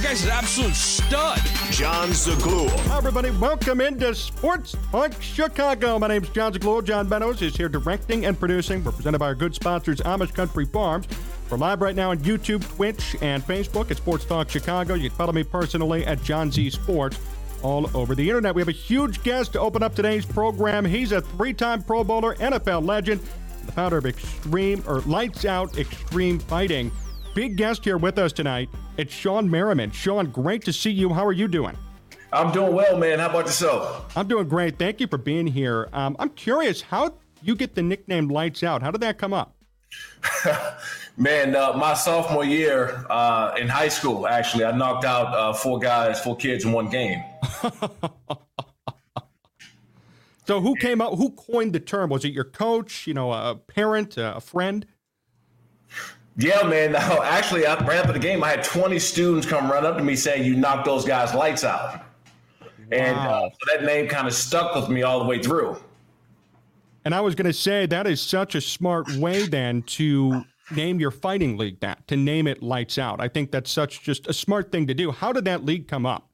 The guy's an absolute stud. Jon Zaghloul. Hi, everybody. Welcome into Sports Talk Chicago. My name's Jon Zaghloul. John Benos is here directing and producing. We're presented by our good sponsors, Amish Country Farms. We're live right now on YouTube, Twitch, and Facebook at Sports Talk Chicago. You can follow me personally at John Z Sports all over the internet. We have a huge guest to open up today's program. He's a three-time Pro Bowler, NFL legend, the founder of Extreme or Lights Out Xtreme Fighting. Big guest here with us tonight. It's Shawne Merriman. Sean, great to see you. How are you doing? I'm doing well, man. How about yourself? I'm doing great. Thank you for being here. Um, I'm curious how you get the nickname Lights Out. How did that come up? Man, uh, my sophomore year uh, in high school, actually, I knocked out uh, four guys, four kids in one game. So who came up? Who coined the term? Was it your coach? You know, a parent, a friend? Yeah, man. No, actually, I, right after the game, I had 20 students come run up to me saying, "You knocked those guys' lights out," and uh, so that name kind of stuck with me all the way through. And I was going to say that is such a smart way then to name your fighting league that to name it Lights Out. I think that's such just a smart thing to do. How did that league come up?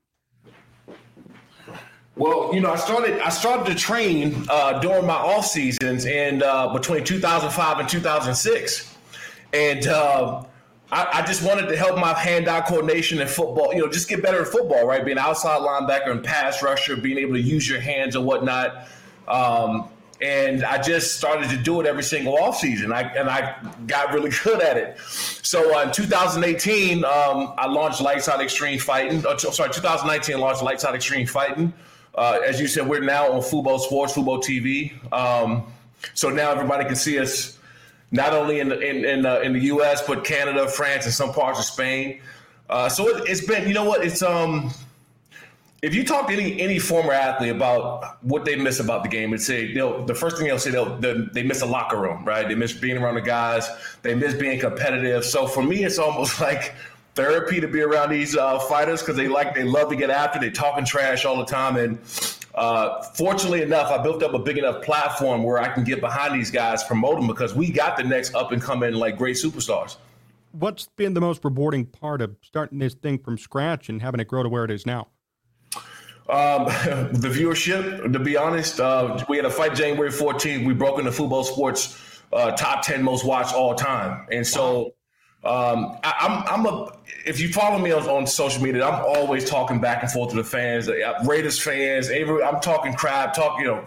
Well, you know, I started I started to train uh, during my off seasons and uh, between 2005 and 2006, and uh, I, I just wanted to help my hand-eye coordination in football. You know, just get better at football, right? Being outside linebacker and pass rusher, being able to use your hands and whatnot. Um, and I just started to do it every single offseason. I and I got really good at it. So uh, in 2018, um, I launched Lights Out Xtreme Fighting. Uh, sorry, 2019 I launched Lights Out Xtreme Fighting. Uh, as you said, we're now on Fubo Sports, Fubo TV. Um, so now everybody can see us not only in the, in in, uh, in the U.S. but Canada, France, and some parts of Spain. Uh, so it, it's been, you know what? It's um, if you talk to any any former athlete about what they miss about the game, and say they'll the first thing they'll say they'll, they they miss a locker room, right? They miss being around the guys. They miss being competitive. So for me, it's almost like therapy to be around these uh, fighters because they like they love to get after. They talking trash all the time, and uh, fortunately enough, I built up a big enough platform where I can get behind these guys, promote them because we got the next up and coming like great superstars. What's been the most rewarding part of starting this thing from scratch and having it grow to where it is now? Um, the viewership, to be honest, uh, we had a fight January 14th. We broke into Fubo Sports uh, top 10 most watched all time. And so um, I, I'm, I'm a, if you follow me on, on social media, I'm always talking back and forth to the fans, uh, Raiders fans. Every, I'm talking crap, talking, you know,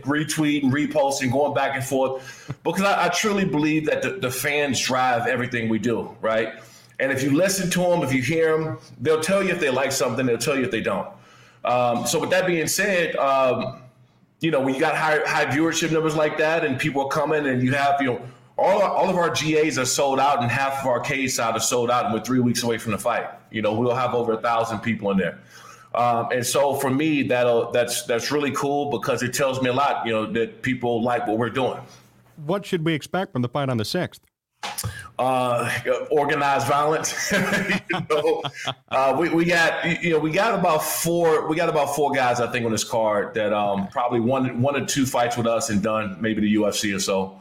retweeting, reposting, going back and forth, because I, I truly believe that the, the fans drive everything we do, right? And if you listen to them, if you hear them, they'll tell you if they like something, they'll tell you if they don't. Um, so with that being said, um, you know, when you got high, high viewership numbers like that and people are coming and you have, you know, all, all of our GAs are sold out and half of our K side are sold out and we're three weeks away from the fight. You know, we'll have over a thousand people in there. Um, and so for me, that that's that's really cool because it tells me a lot, you know, that people like what we're doing. What should we expect from the fight on the 6th? uh, organized violence. you know, uh, we, we got you know we got about four we got about four guys I think on this card that um, probably one one or two fights with us and done maybe the UFC or so.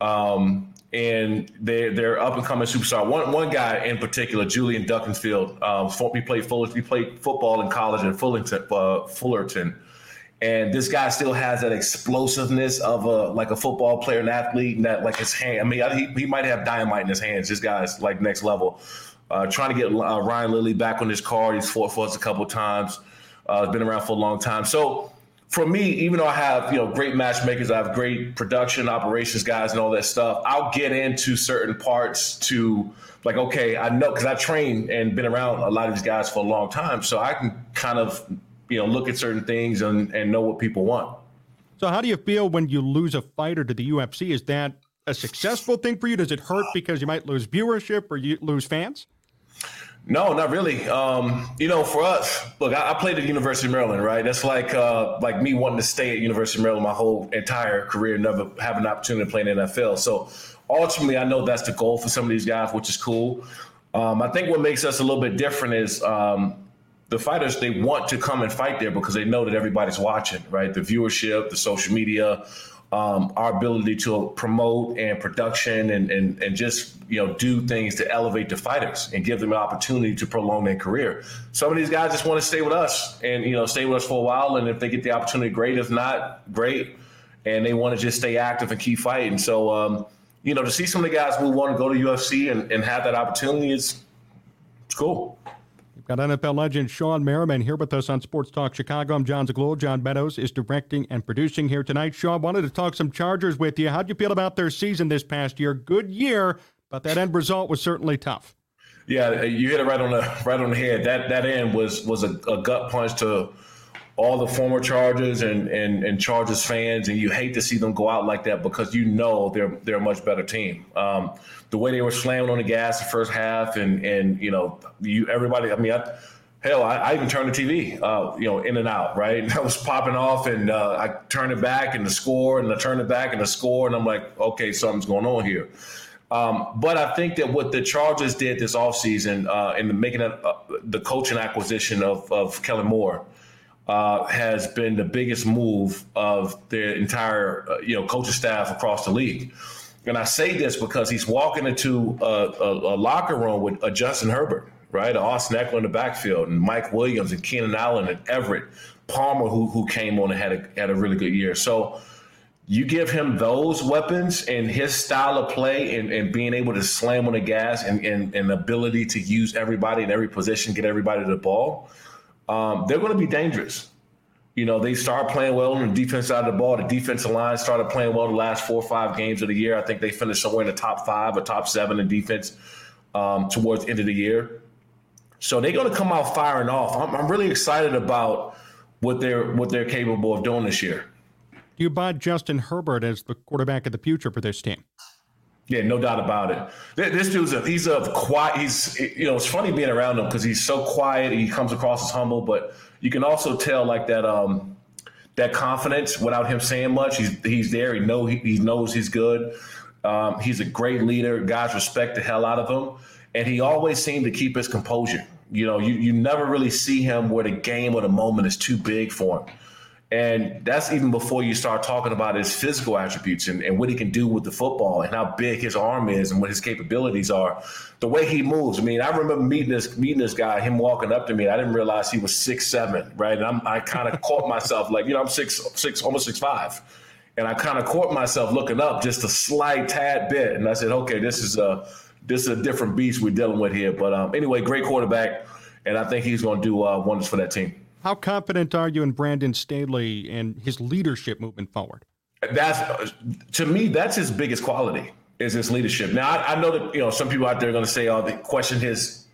Um, and they they're up and coming superstar. One one guy in particular, Julian Duckenfield. Um, he played he played football in college in Fullerton. Uh, Fullerton and this guy still has that explosiveness of a like a football player and athlete, and that like his hand. I mean, he, he might have dynamite in his hands. This guy's like next level. Uh, trying to get uh, Ryan Lilly back on his card. He's fought for us a couple times. Uh, been around for a long time. So for me, even though I have you know great matchmakers, I have great production operations guys and all that stuff. I'll get into certain parts to like okay, I know because I trained and been around a lot of these guys for a long time, so I can kind of you know look at certain things and, and know what people want. So, how do you feel when you lose a fighter to the UFC? Is that a successful thing for you? Does it hurt because you might lose viewership or you lose fans? No, not really. Um, you know, for us, look, I, I, played at University of Maryland, right? That's like uh, like me wanting to stay at University of Maryland my whole entire career, never have an opportunity to play in the NFL. So ultimately, I know that's the goal for some of these guys, which is cool. Um, I think what makes us a little bit different is um, the fighters they want to come and fight there because they know that everybody's watching, right? The viewership, the social media, um, our ability to promote and production and, and and just you know do things to elevate the fighters and give them an opportunity to prolong their career. Some of these guys just want to stay with us and you know stay with us for a while, and if they get the opportunity, great. If not, great. And they want to just stay active and keep fighting. So um, you know to see some of the guys who want to go to UFC and, and have that opportunity is it's cool. Got NFL legend Shawne Merriman here with us on Sports Talk Chicago. I'm Jon Zaghloul. John Meadows is directing and producing here tonight. Sean, wanted to talk some Chargers with you. How'd you feel about their season this past year? Good year, but that end result was certainly tough. Yeah, you hit it right on the right on the head. That that end was was a, a gut punch to all the former Chargers and, and and Chargers fans, and you hate to see them go out like that because you know they're they're a much better team. Um, the way they were slamming on the gas the first half, and and you know you everybody. I mean, I, hell, I, I, even turned the TV, uh, you know, in and out. Right, and I was popping off, and uh, I turned it back and the score, and I turned it back and the score, and I'm like, okay, something's going on here. Um, but I think that what the Chargers did this offseason uh, in the making of, uh, the coaching acquisition of, of Kellen Moore uh, has been the biggest move of the entire uh, you know coaching staff across the league. And I say this because he's walking into a, a, a locker room with a Justin Herbert, right? Austin Ekeler in the backfield, and Mike Williams and Keenan Allen and Everett Palmer, who who came on and had a had a really good year. So you give him those weapons and his style of play and, and being able to slam on the gas and, and, and ability to use everybody in every position, get everybody to the ball, um, they're going to be dangerous. You know, they start playing well on the defense side of the ball. The defensive line started playing well the last four or five games of the year. I think they finished somewhere in the top five or top seven in defense um, towards the end of the year. So they're going to come out firing off. I'm, I'm really excited about what they're what they're capable of doing this year. Do you buy Justin Herbert as the quarterback of the future for this team? Yeah, no doubt about it. This dude's a, he's a quiet. He's you know it's funny being around him because he's so quiet. He comes across as humble, but you can also tell like that um that confidence without him saying much. He's he's there. He know he, he knows he's good. Um, he's a great leader. Guys respect the hell out of him, and he always seemed to keep his composure. You know, you you never really see him where the game or the moment is too big for him. And that's even before you start talking about his physical attributes and, and what he can do with the football and how big his arm is and what his capabilities are. The way he moves. I mean, I remember meeting this meeting this guy, him walking up to me. I didn't realize he was six seven, right? And I'm, I kind of caught myself like, you know, I'm six six almost six five. And I kind of caught myself looking up just a slight tad bit. And I said, okay, this is a this is a different beast we're dealing with here. But um, anyway, great quarterback. And I think he's going to do uh, wonders for that team. How confident are you in Brandon Staley and his leadership moving forward? That's to me, that's his biggest quality is his leadership. Now, I, I know that you know some people out there are going to say, "Oh, they question his,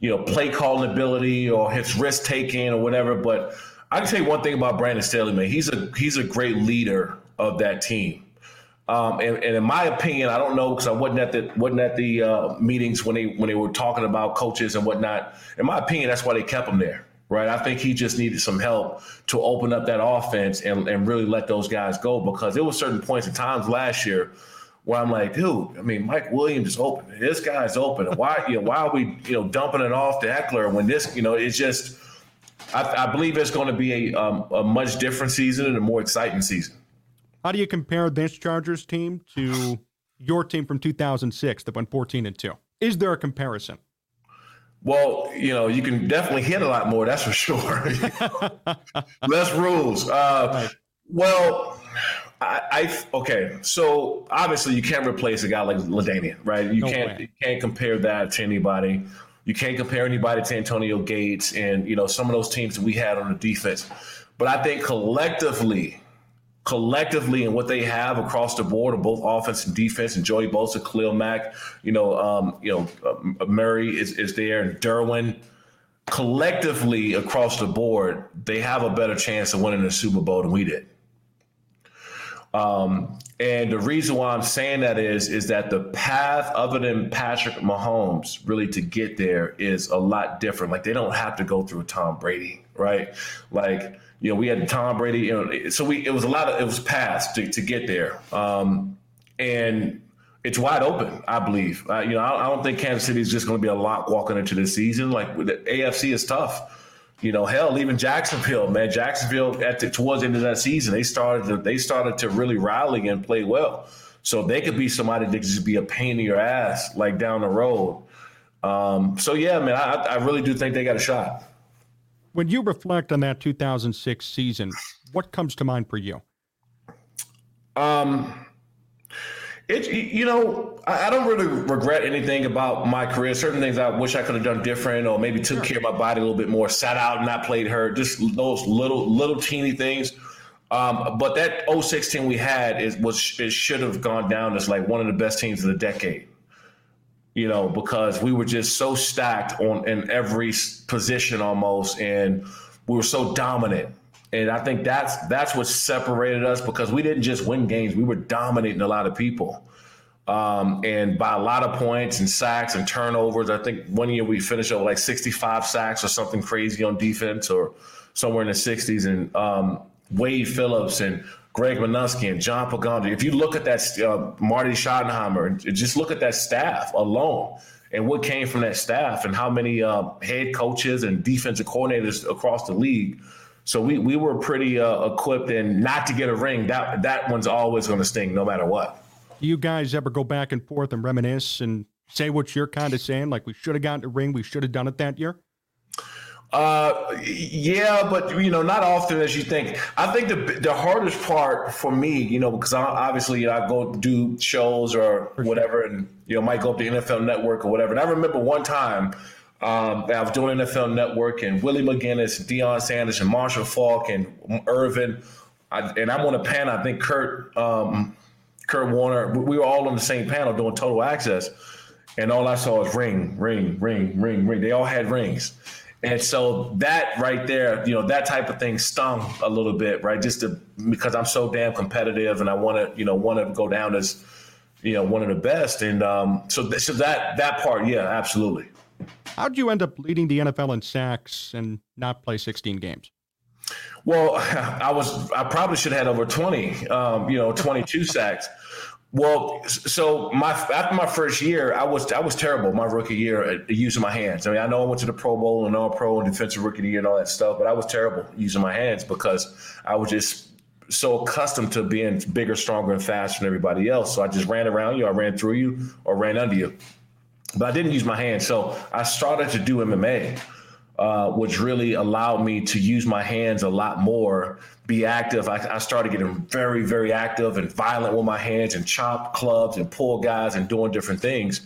you know, play calling ability or his risk taking or whatever." But I can tell you one thing about Brandon Staley, man. He's a he's a great leader of that team. Um, and, and, in my opinion, I don't know because I wasn't at the wasn't at the uh, meetings when they when they were talking about coaches and whatnot. In my opinion, that's why they kept him there right? I think he just needed some help to open up that offense and, and really let those guys go because there were certain points and times last year where I'm like, dude, I mean, Mike Williams is open. This guy's open. Why, you know, why are we, you know, dumping it off to Ekeler when this, you know, it's just, I, I believe it's going to be a, um, a much different season and a more exciting season. How do you compare this Chargers team to your team from 2006 that went 14 and 2? Is there a comparison? Well, you know, you can definitely hit a lot more. That's for sure. Less rules. Uh, right. Well, I, I, okay. So obviously, you can't replace a guy like LaDainian, right? You no can't you can't compare that to anybody. You can't compare anybody to Antonio Gates and you know some of those teams that we had on the defense. But I think collectively, collectively and what they have across the board of both offense and defense, and Joey Bosa, Khalil Mack, you know, um, you know, uh, Murray is, is there, and Derwin. Collectively across the board, they have a better chance of winning the Super Bowl than we did. Um, and the reason why I'm saying that is is that the path other than Patrick Mahomes really to get there is a lot different. Like they don't have to go through Tom Brady, right? Like you know, we had Tom Brady, you know, so we it was a lot of it was paths to, to get there. Um, and it's wide open, I believe. Uh, you know, I, I, don't think Kansas City is just going to be a lock walking into the season. Like the AFC is tough. You know, hell, even Jacksonville, man. Jacksonville at the, towards the end of that season, they started to, they started to really rally and play well. So they could be somebody that could just be a pain in your ass like down the road. Um, so yeah, man, I, I really do think they got a shot. When you reflect on that 2006 season, what comes to mind for you? Um, it, you know, I, don't really regret anything about my career. Certain things I wish I could have done different, or maybe took care of my body a little bit more, sat out and not played hurt. Just those little, little teeny things. Um, but that 06 team we had is was it should have gone down as like one of the best teams of the decade. You know, because we were just so stacked on in every position almost, and we were so dominant. And I think that's that's what separated us because we didn't just win games; we were dominating a lot of people, um, and by a lot of points and sacks and turnovers. I think one year we finished over like 65 sacks or something crazy on defense, or somewhere in the 60s. And um, Wade Phillips and Greg Manusky and John Pagano. If you look at that, uh, Marty Schottenheimer, just look at that staff alone and what came from that staff and how many uh, head coaches and defensive coordinators across the league so we we were pretty uh, equipped, and not to get a ring that that one's always going to sting, no matter what. Do you guys ever go back and forth and reminisce and say what you're kind of saying? Like we should have gotten a ring, we should have done it that year. Uh, yeah, but you know, not often as you think. I think the the hardest part for me, you know, because I, obviously you know, I go do shows or whatever, and you know, might go up to NFL Network or whatever. And I remember one time um, I was doing NFL Network and Willie McGinest, Deion Sanders, and Marshall Faulk and Irvin. I, and I'm on a panel. I think Kurt, um, Kurt Warner. We were all on the same panel doing Total Access, and all I saw was ring, ring, ring, ring, ring. They all had rings, and so that right there, you know, that type of thing stung a little bit, right? Just to, because I'm so damn competitive, and I want to, you know, want to go down as, you know, one of the best, and um, so so that that part, yeah, absolutely. How'd you end up leading the NFL in sacks and not play 16 games? Well, I was I probably should have had over 20, um, you know, 22 sacks. Well, so my after my first year, I was I was terrible my rookie year at using my hands. I mean, I know I went to the Pro Bowl and All Pro and Defensive Rookie of the Year and all that stuff, but I was terrible using my hands because I was just so accustomed to being bigger, stronger, and faster than everybody else. So I just ran around you, I ran through you, or ran under you but I didn't use my hands. So I started to do MMA, uh, which really allowed me to use my hands a lot more, be active. I, I, started getting very, very active and violent with my hands and chop clubs and pull guys and doing different things.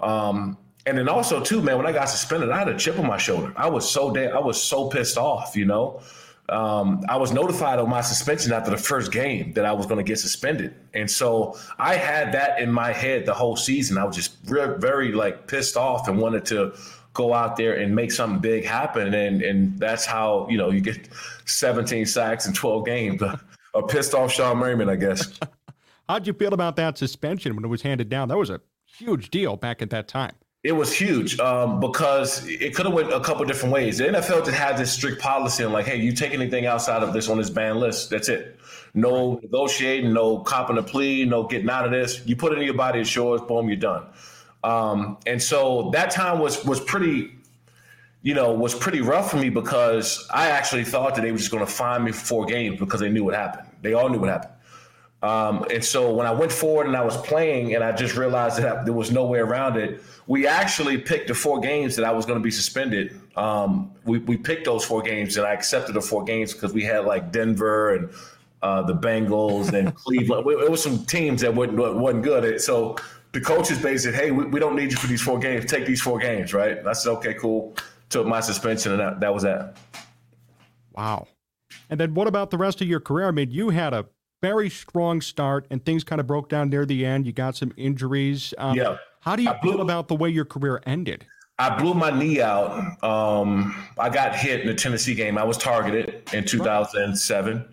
Um, and then also too, man, when I got suspended, I had a chip on my shoulder. I was so damn, I was so pissed off, you know um, I was notified of my suspension after the first game that I was going to get suspended, and so I had that in my head the whole season. I was just re- very like pissed off and wanted to go out there and make something big happen, and and that's how you know you get 17 sacks in 12 games. a pissed off Shawne Merriman, I guess. How'd you feel about that suspension when it was handed down? That was a huge deal back at that time. It was huge um, because it could have went a couple different ways. The NFL just had this strict policy and like, hey, you take anything outside of this on this ban list, that's it. No negotiating, no copping a plea, no getting out of this. You put it in your body, it's yours. Boom, you're done. Um, and so that time was was pretty, you know, was pretty rough for me because I actually thought that they were just going to fine me for four games because they knew what happened. They all knew what happened. Um, and so when I went forward and I was playing, and I just realized that there was no way around it, we actually picked the four games that I was going to be suspended. Um, we, we picked those four games, and I accepted the four games because we had like Denver and uh, the Bengals and Cleveland. It was some teams that wasn't, wasn't good. So the coaches basically said, hey, we, we don't need you for these four games. Take these four games, right? And I said, okay, cool. Took my suspension, and that, that was that. Wow. And then what about the rest of your career? I mean, you had a very strong start, and things kind of broke down near the end. You got some injuries. Um, yeah. How do you blew, feel about the way your career ended? I blew my knee out. Um, I got hit in the Tennessee game. I was targeted in 2007.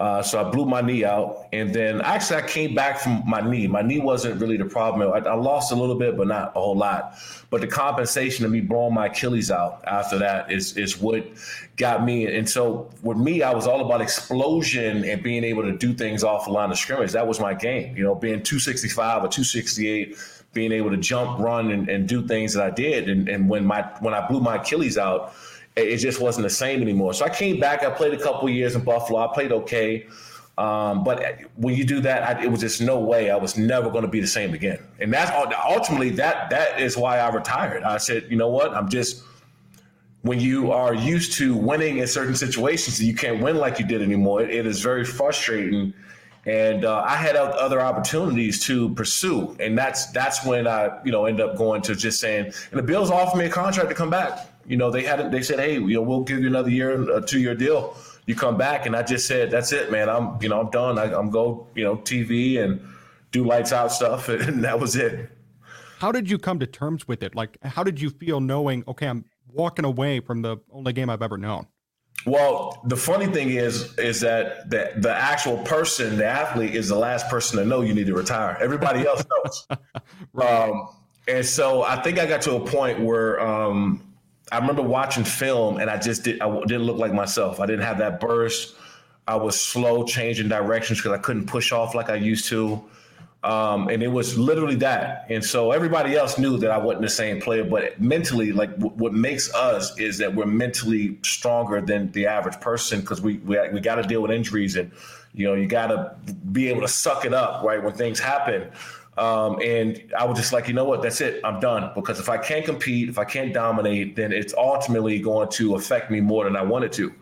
Uh, so I blew my knee out, and then actually I came back from my knee. My knee wasn't really the problem. I, I, lost a little bit, but not a whole lot. But the compensation of me blowing my Achilles out after that is is what got me. And so with me, I was all about explosion and being able to do things off the line of scrimmage. That was my game. You know, being 265 or 268, being able to jump, run, and, and do things that I did. And, and when my when I blew my Achilles out it just wasn't the same anymore. So I came back. I played a couple years in Buffalo. I played okay. Um, but when you do that, I, it was just no way I was never going to be the same again. And that's ultimately that that is why I retired. I said, you know what? I'm just when you are used to winning in certain situations and you can't win like you did anymore. it, it is very frustrating. And uh, I had other opportunities to pursue, and that's that's when I you know end up going to just saying. And the Bills offered me a contract to come back you know, they had they said, hey, you know, we'll give you another year, a two year deal. You come back, and I just said, that's it, man. I'm, you know, I'm done. I, am go, you know, TV and do lights out stuff, and that was it. How did you come to terms with it? Like, how did you feel knowing, okay, I'm walking away from the only game I've ever known? Well, the funny thing is, is that the, the actual person, the athlete, is the last person to know you need to retire. Everybody else knows. right. um, and so I think I got to a point where um, I remember watching film and I just did I didn't look like myself. I didn't have that burst. I was slow changing directions because I couldn't push off like I used to. Um, and it was literally that. And so everybody else knew that I wasn't the same player, but mentally, like w- what makes us is that we're mentally stronger than the average person because we we, we got to deal with injuries and you know you got to be able to suck it up right when things happen. Um, and I was just like, you know what, that's it. I'm done. Because if I can't compete, if I can't dominate, then it's ultimately going to affect me more than I wanted to.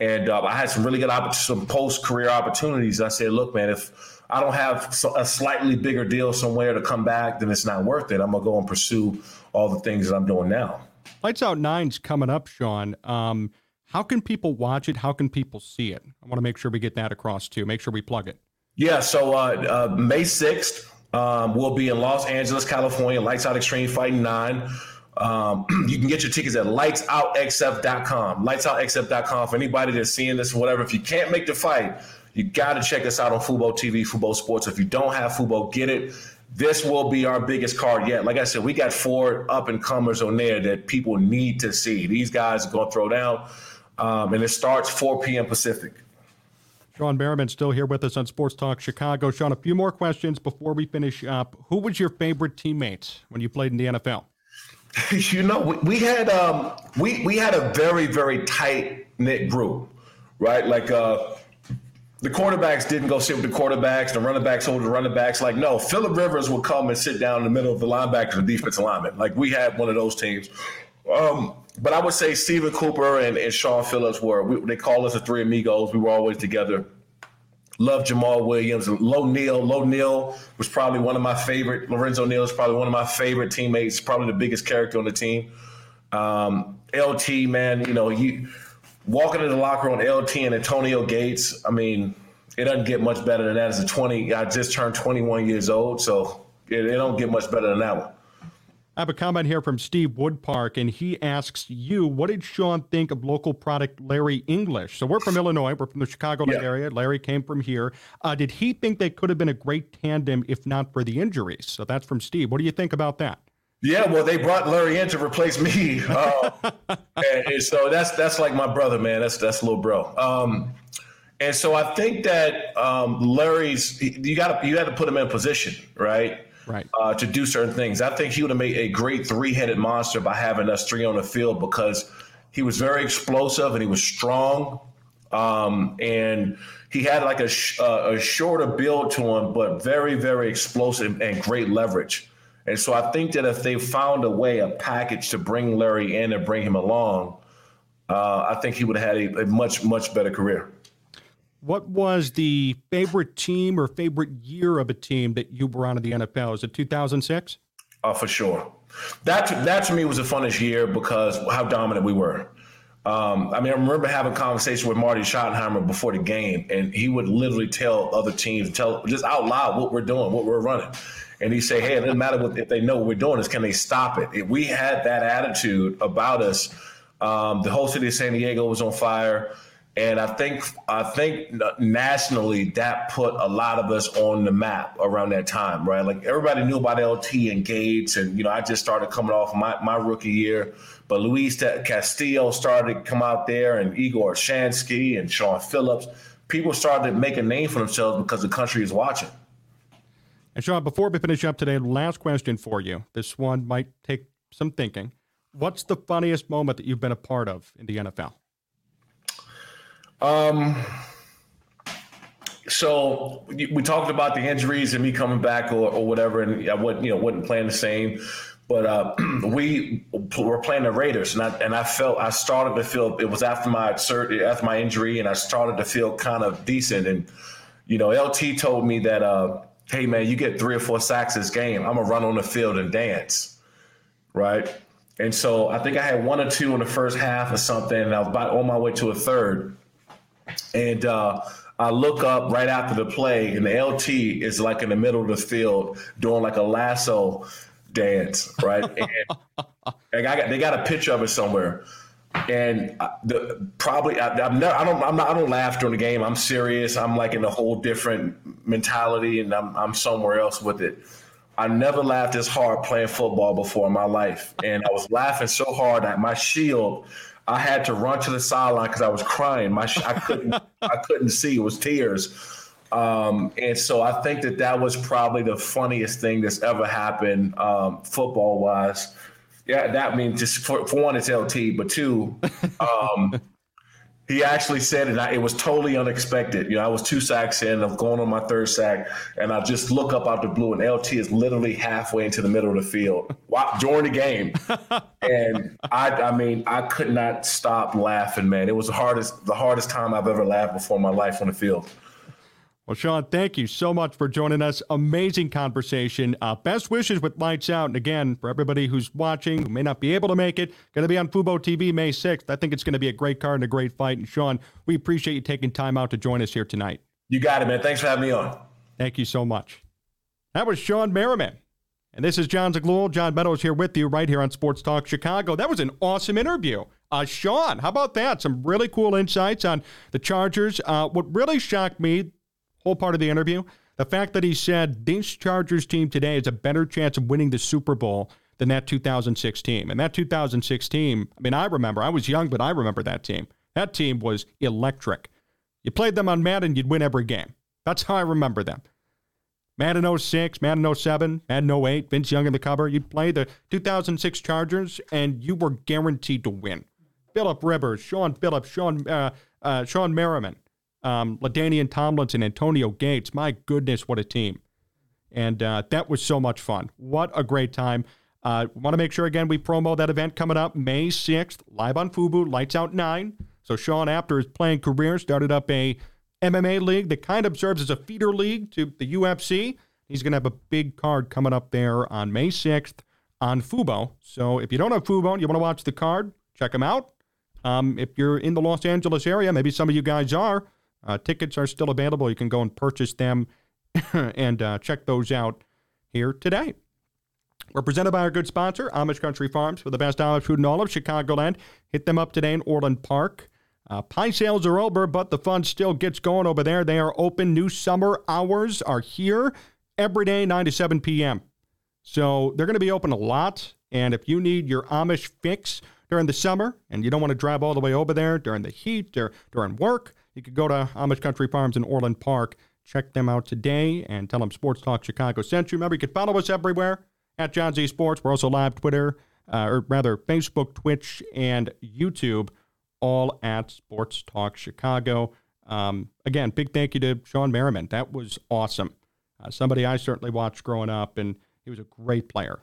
And uh, I had some really good opportunities, some post career opportunities. I said, look, man, if I don't have a slightly bigger deal somewhere to come back, then it's not worth it. I'm gonna go and pursue all the things that I'm doing now. Lights Out Nine's coming up, Sean. Um, how can people watch it? How can people see it? I want to make sure we get that across too. Make sure we plug it. Yeah. So uh, uh, May sixth, um, we'll be in Los Angeles, California, Lights Out Xtreme Fighting 9. Um, you can get your tickets at lightsoutxf.com. Lightsoutxf.com for anybody that's seeing this or whatever. If you can't make the fight, you got to check us out on Fubo TV, Fubo Sports. If you don't have Fubo, get it. This will be our biggest card yet. Like I said, we got four up and comers on there that people need to see. These guys are going to throw down. Um, and it starts 4 p.m. Pacific. Shawne Merriman still here with us on Sports Talk Chicago. Sean, a few more questions before we finish up. Who was your favorite teammate when you played in the NFL? you know, we, we had um, we we had a very very tight knit group, right? Like uh, the quarterbacks didn't go sit with the quarterbacks, the running backs over the running backs. Like no, Philip Rivers would come and sit down in the middle of the linebackers and defensive linemen. Like we had one of those teams. Um, but I would say Stephen Cooper and, and Shaun Phillips were, we, they call us the three amigos. We were always together. Love Jamal Williams. Low Neal. Low Neal was probably one of my favorite. Lorenzo Neal is probably one of my favorite teammates, probably the biggest character on the team. Um, LT, man, you know, you walking in the locker room, LT and Antonio Gates. I mean, it doesn't get much better than that. As a 20, I just turned 21 years old, so it, it don't get much better than that one. I have a comment here from Steve Woodpark, and he asks you, what did Sean think of local product Larry English? So we're from Illinois. We're from the Chicago yeah. area. Larry came from here. Uh, did he think they could have been a great tandem if not for the injuries? So that's from Steve. What do you think about that? Yeah, well, they brought Larry in to replace me, uh, and, and, so that's that's like my brother, man. That's that's little bro. Um, and so I think that um, Larry's you got to you had to put him in position, right? Right. Uh, to do certain things. I think he would have made a great three-headed monster by having us three on the field because he was very explosive and he was strong, um, and he had like a, sh- uh, a shorter build to him, but very very explosive and great leverage. And so I think that if they found a way, a package to bring Larry in and bring him along, uh, I think he would have had a, a much much better career. What was the favorite team or favorite year of a team that you were on in the NFL? Is it 2006? Uh, for sure. That that to me was the funnest year because how dominant we were. Um, I mean, I remember having a conversation with Marty Schottenheimer before the game, and he would literally tell other teams, tell just out loud what we're doing, what we're running. And he say, "Hey, it doesn't matter what, if they know what we're doing. Is can they stop it?" If we had that attitude about us, um, the whole city of San Diego was on fire And I think I think nationally that put a lot of us on the map around that time, right? Like everybody knew about LT and Gates, and you know I just started coming off my, my rookie year, but Luis Castillo started to come out there, and Igor Olshansky and Shaun Phillips. People started to make a name for themselves because the country is watching. And Sean, before we finish up today, last question for you. This one might take some thinking. What's the funniest moment that you've been a part of in the NFL? Um, so we talked about the injuries and me coming back or, or whatever, and I wouldn't you know, wasn't playing the same. But uh, we were playing the Raiders, and I and I felt I started to feel it was after my after my injury, and I started to feel kind of decent. And you know, LT told me that, uh, hey man, you get three or four sacks this game, I'm gonna run on the field and dance, right? And so I think I had one or two in the first half or something, and I was about on my way to a third and uh, I look up right after the play, and the LT is like in the middle of the field doing like a lasso dance, right? and, and I got, they got a picture of it somewhere. And the, probably I, I'm not, I don't I'm not I don't laugh during the game. I'm serious. I'm like in a whole different mentality, and I'm I'm somewhere else with it. I never laughed this hard playing football before in my life, and I was laughing so hard that my shield I had to run to the sideline because I was crying. My I couldn't I couldn't see. It was tears. Um, and so I think that that was probably the funniest thing that's ever happened um, football wise. Yeah, that means just for, for one, it's LT, but two, um, he actually said it. it was totally unexpected. You know, I was two sacks in. I'm going on my third sack, and I just look up out the blue, and LT is literally halfway into the middle of the field during the game. and I, I mean, I could not stop laughing, man. It was the hardest, the hardest time I've ever laughed before in my life on the field. Well, Sean, thank you so much for joining us. Amazing conversation. Uh, best wishes with Lights Out. And again, for everybody who's watching, who may not be able to make it, going to be on Fubo TV May 6th. I think it's going to be a great card and a great fight. And Sean, we appreciate you taking time out to join us here tonight. You got it, man. Thanks for having me on. Thank you so much. That was Shawne Merriman. And this is Jon Zaghloul. John Meadows here with you right here on Sports Talk Chicago. That was an awesome interview. Uh, Shaun, how about that? Some really cool insights on the Chargers. Uh, what really shocked me whole part of the interview. The fact that he said this Chargers team today has a better chance of winning the Super Bowl than that 2006 team. And that 2006 team, I mean, I remember, I was young, but I remember that team. That team was electric. You played them on Madden, you'd win every game. That's how I remember them. Madden 06, Madden 07, Madden 08, Vince Young in the cover. You'd play the 2006 Chargers, and you were guaranteed to win. Philip Rivers, Shaun Phillips, Sean, uh, uh, Shawne Merriman, um, LaDainian Tomlinson, Antonio Gates. My goodness, what a team. And uh, that was so much fun. What a great time. Uh, Want to make sure, again, we promo that event coming up May 6th, live on Fubo, lights out 9. So Sean after his playing career, started up a MMA league that kind of serves as a feeder league to the UFC. He's going to have a big card coming up there on May 6th on Fubo. So if you don't have Fubo and you want to watch the card, check him out. Um, if you're in the Los Angeles area, maybe some of you guys are, uh, tickets are still available. You can go and purchase them and uh, check those out here today. We're presented by our good sponsor, Amish Country Farms, for the best Amish food in all of Chicagoland. Hit them up today in Orland Park. Uh, pie sales are over, but the fun still gets going over there. They are open. New summer hours are here every day, 9 to 7 p.m. So they're going to be open a lot. And if you need your Amish fix during the summer and you don't want to drive all the way over there during the heat or during work, you could go to Amish Country Farms in Orland Park. Check them out today and tell them Sports Talk Chicago sent you. Remember, you can follow us everywhere at John Z Sports. We're also live Twitter, uh, or rather Facebook, Twitch, and YouTube, all at Sports Talk Chicago. Um, again, big thank you to Shawne Merriman. That was awesome. Uh, somebody I certainly watched growing up, and he was a great player.